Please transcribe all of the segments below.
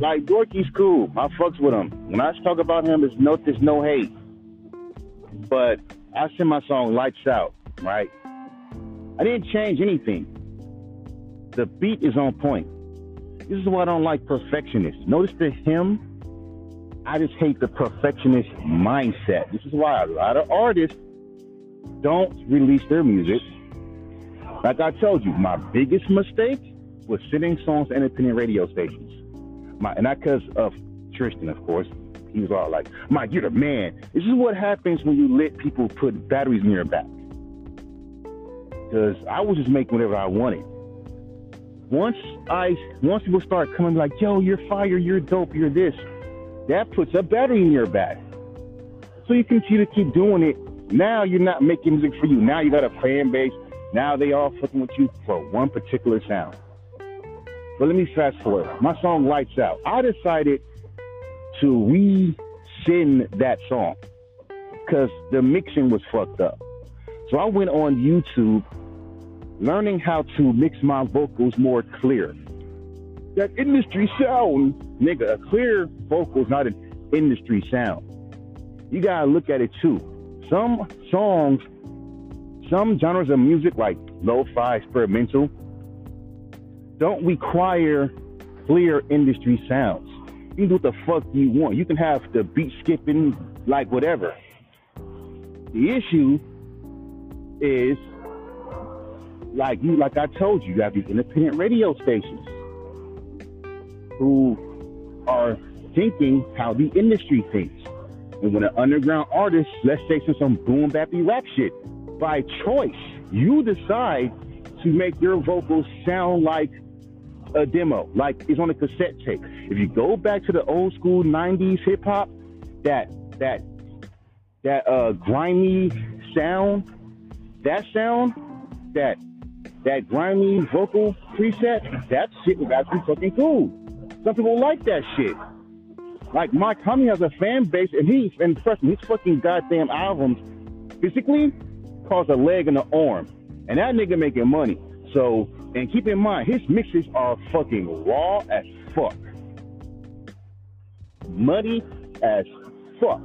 like Dorky's cool. I fucks with him. When I talk about him, there's no there's no hate. But I sent my song Lights Out, right? I didn't change anything. The beat is on point. This is why I don't like perfectionists. Notice the him. I just hate the perfectionist mindset. This is why a lot of artists don't release their music. Like I told you, my biggest mistake was sending songs to independent radio stations. My, and not because of Tristan, of course. He was all like, Mike, you're the man. This is what happens when you let people put batteries in your back. Because I was just making whatever I wanted. Once I, once people start coming like, yo, you're fire, you're dope, you're this, that puts a battery in your back. So you continue to keep doing it. Now you're not making music for you. Now you got a fan base. Now they all fucking with you for one particular sound. But let me fast forward. My song Lights Out. I decided to re-send that song because the mixing was fucked up. So I went on YouTube learning how to mix my vocals more clear. That industry sound, nigga, a clear vocal is not an industry sound. You gotta look at it too. Some songs, some genres of music like lo-fi experimental, don't require clear industry sounds. You can do what the fuck you want. You can have the beat skipping, like whatever. The issue is, like you, like I told you, you have these independent radio stations who are thinking how the industry thinks. And when an underground artist, let's say some, boom bappy rap shit, by choice, you decide to make your vocals sound like a demo, like it's on a cassette tape. If you go back to the old school '90s hip hop, that that that uh grimy sound, that sound, that that grimy vocal preset, that shit was actually fucking cool. Some people like that shit. Like Mach-Hommy has a fan base, and he and trust me, his fucking goddamn albums physically cost a leg and an arm, and that nigga making money. So and keep in mind, his mixes are fucking raw as fuck. Muddy as fuck.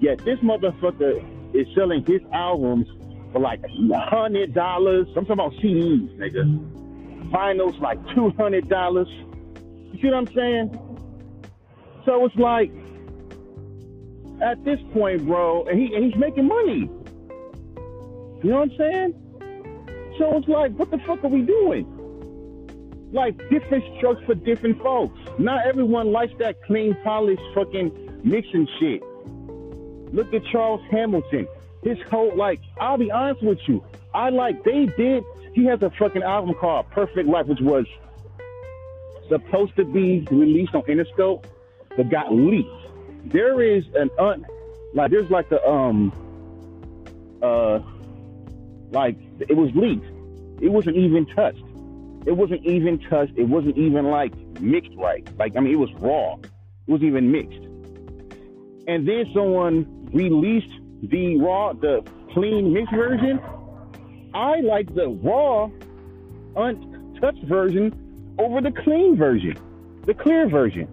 Yet this motherfucker is selling his albums for like hundred dollars. I'm talking about CDs, nigga. Vinyls like two hundred dollars. You see what I'm saying? So it's like at this point, bro, and he and he's making money. You know what I'm saying? So it's like, what the fuck are we doing? Like different strokes for different folks. Not everyone likes that clean, polished fucking mixing shit. Look at Charles Hamilton. His whole like, I'll be honest with you. I like they did. He has a fucking album called Perfect Life, which was supposed to be released on Interscope, but got leaked. There is an un like there's like a um uh like it was leaked. It wasn't even touched. It wasn't even touched. It wasn't even like mixed right. Like I mean, it was raw. It wasn't even mixed. And then someone released the raw, the clean mixed version. I like the raw, untouched version over the clean version, the clear version,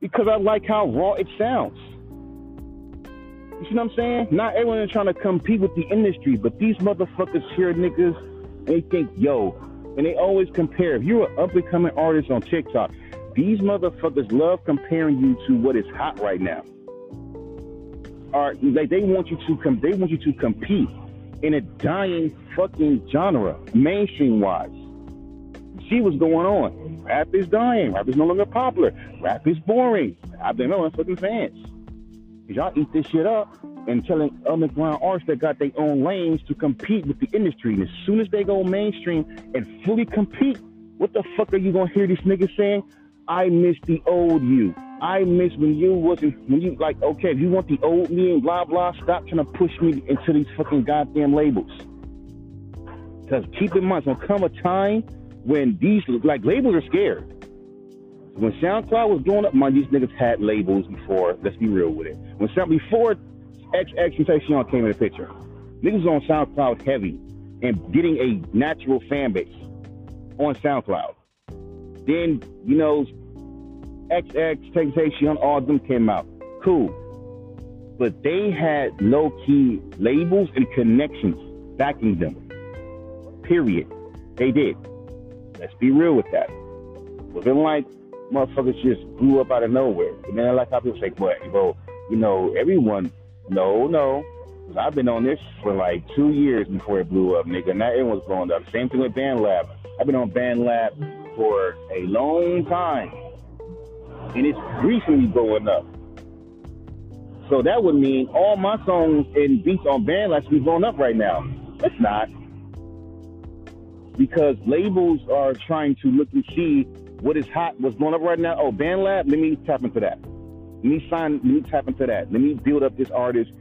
because I like how raw it sounds. You see what I'm saying? Not everyone is trying to compete with the industry, but these motherfuckers here, niggas, they think, yo, and they always compare. If you're an up and coming artist on TikTok, these motherfuckers love comparing you to what is hot right now. Are like they want you to come? They want you to compete in a dying fucking genre, mainstream wise. See what's going on. Rap is dying. Rap is no longer popular. Rap is boring. I've been knowing fucking fans y'all eat this shit up and telling underground artists that got their own lanes to compete with the industry. And as soon as they go mainstream and fully compete, what the fuck are you gonna hear these niggas saying? I miss the old you. I miss when you wasn't when you like okay, if you want the old me and blah blah, stop trying to push me into these fucking goddamn labels. Cause keep in mind, there's gonna come a time when these like labels are scared. When SoundCloud was blowing up, my these niggas had labels before. Let's be real with it. When Sound before XXXTentacion came in the picture, niggas on SoundCloud heavy and getting a natural fan base on SoundCloud. Then you know, XX, Tentacion, all of them came out. Cool. But they had low key labels and connections backing them. Period. They did. Let's be real with that. Wasn't like motherfuckers just grew up out of nowhere. And then I like how people say, "But bro, you know, everyone." No, no. Cause I've been on this for like two years before it blew up, nigga. Now everyone's blowing up. Same thing with BandLab. I've been on BandLab for a long time, and it's recently blowing up. So that would mean all my songs and beats on BandLab should be blowing up right now. It's not because labels are trying to look and see what is hot, what's going up right now. Oh, BandLab, let me tap into that. Let me sign, let me tap into that. Let me build up this artist,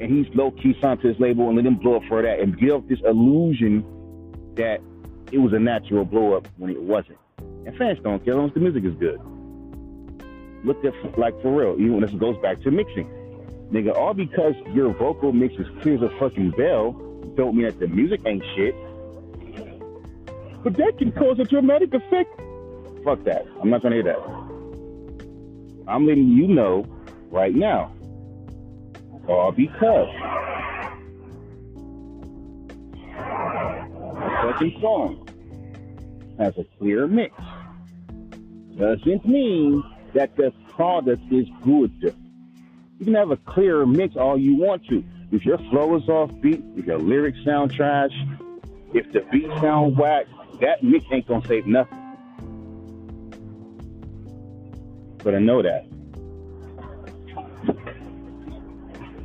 and he's low key signed to his label, and let him blow up for that, and build this illusion that it was a natural blow up when it wasn't. And fans don't care unless the music is good. Look at like for real, even when this goes back to mixing. Nigga, all because your vocal mix is clear as a fucking bell, don't mean that the music ain't shit. But that can cause a dramatic effect. Fuck that. I'm not gonna hear that. I'm letting you know right now. All because the second song has a clear mix. Doesn't mean that the product is good. You can have a clear mix all you want to. If your flow is off beat, if your lyrics sound trash, if the beat sound whack, that mix ain't gonna save nothing. But I know that.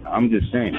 I'm just saying.